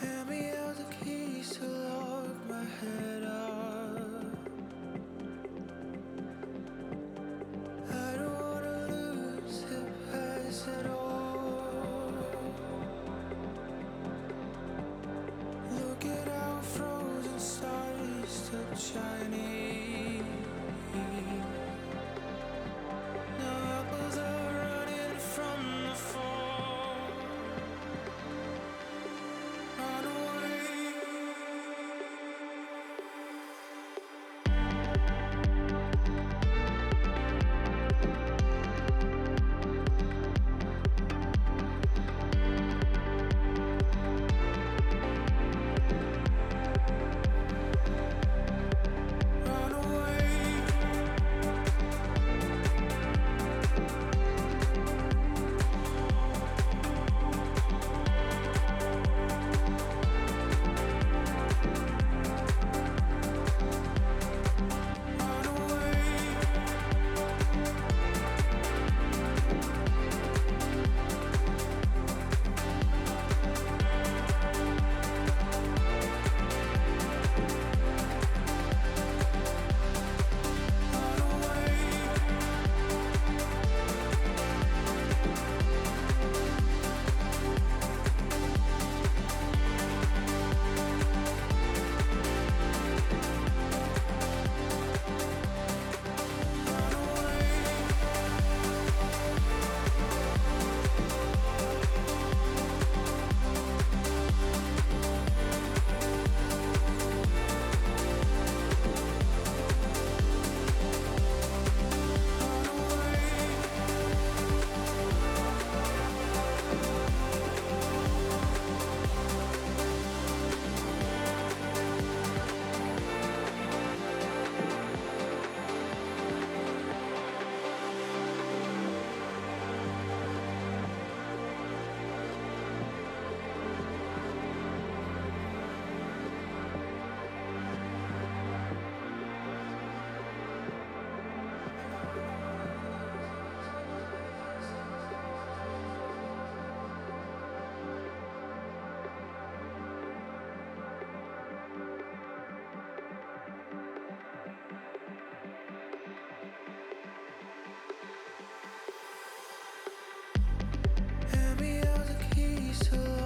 Hand me out the keys to lock my head up. so long.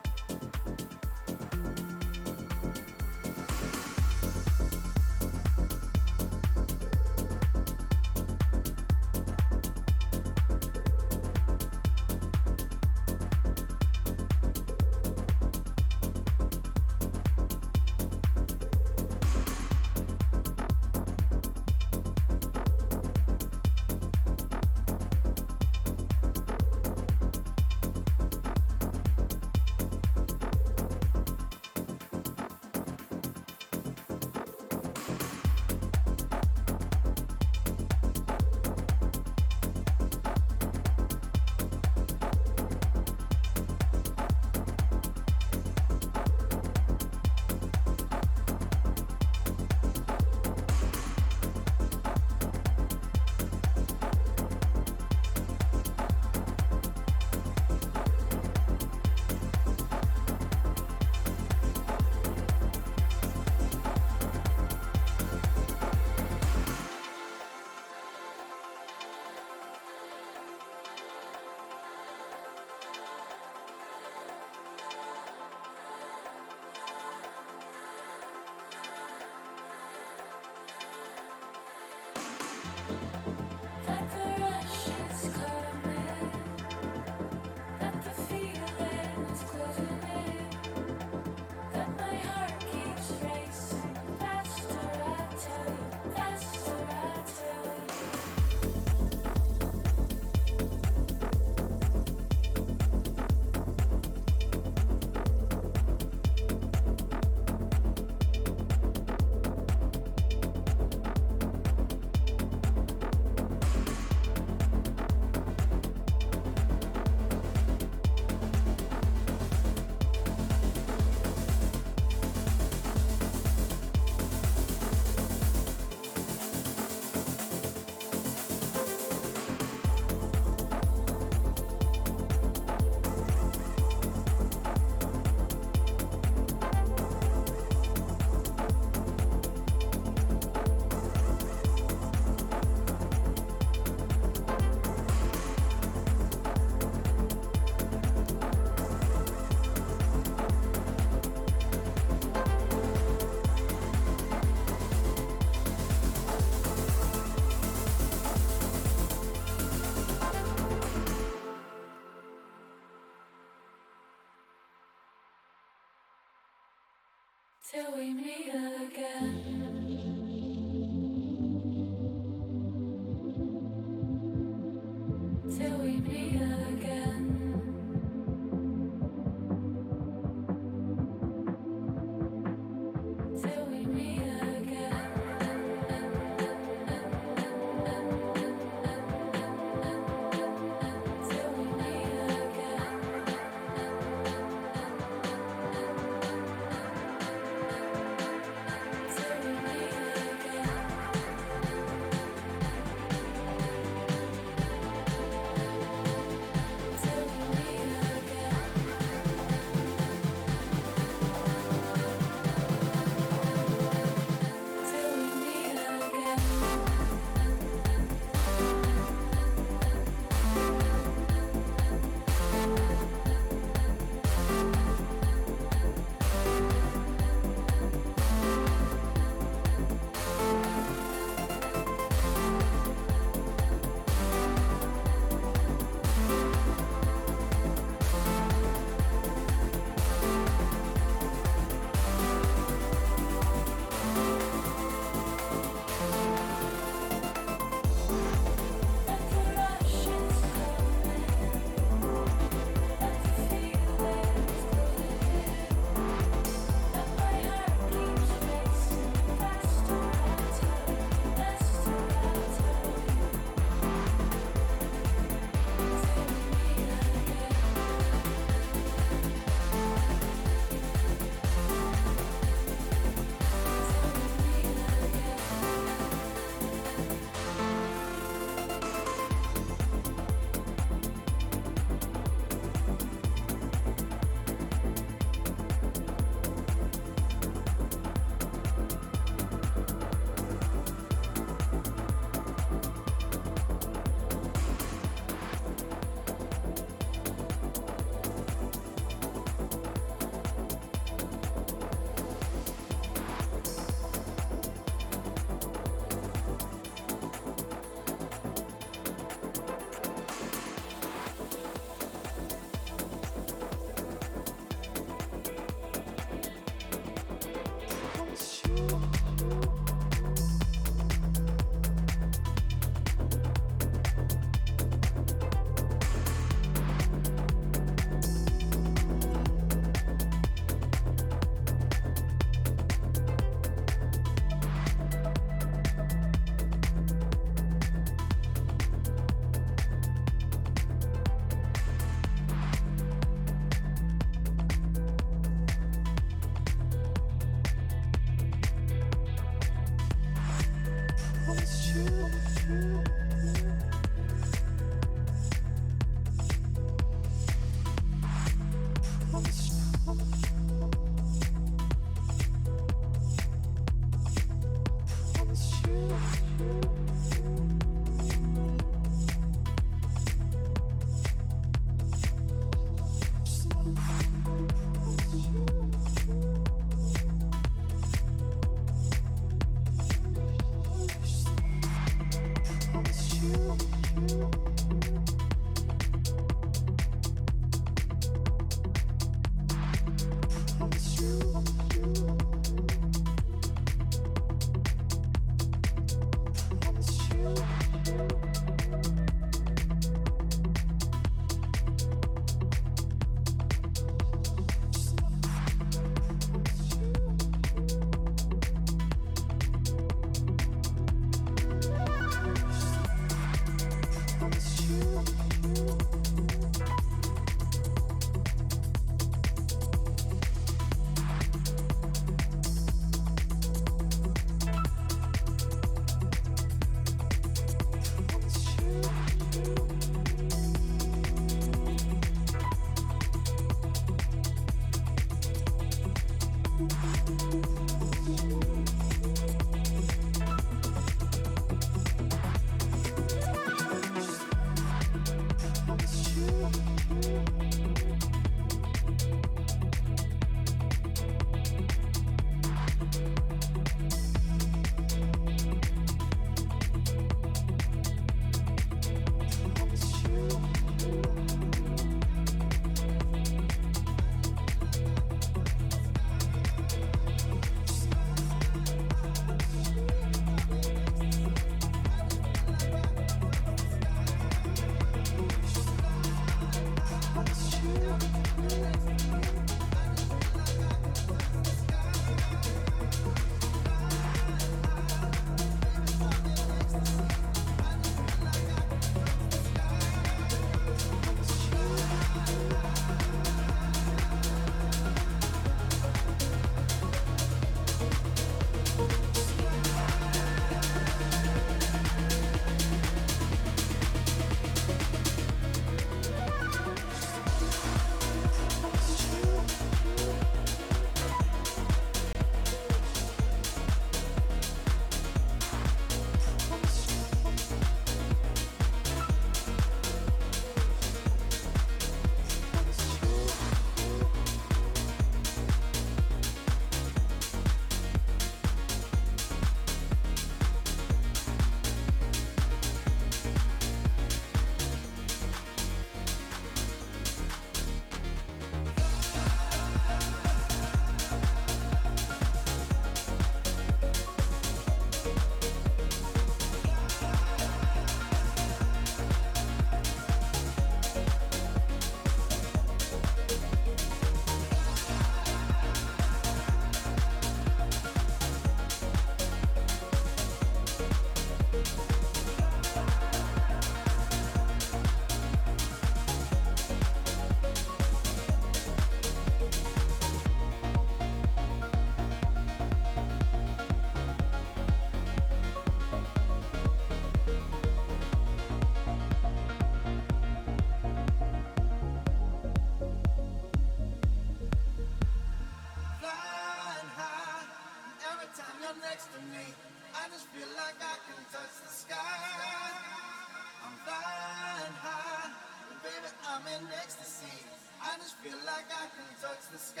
touch the sky.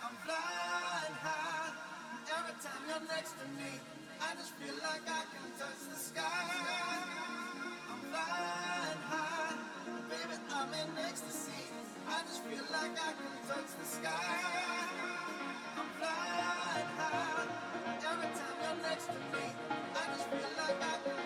I'm flying high, every time you're next to me, I just feel like I can touch the sky. I'm flying high, baby, I'm in ecstasy. I just feel like I can touch the sky. I'm flying high, every time you're next to me. I just feel like I can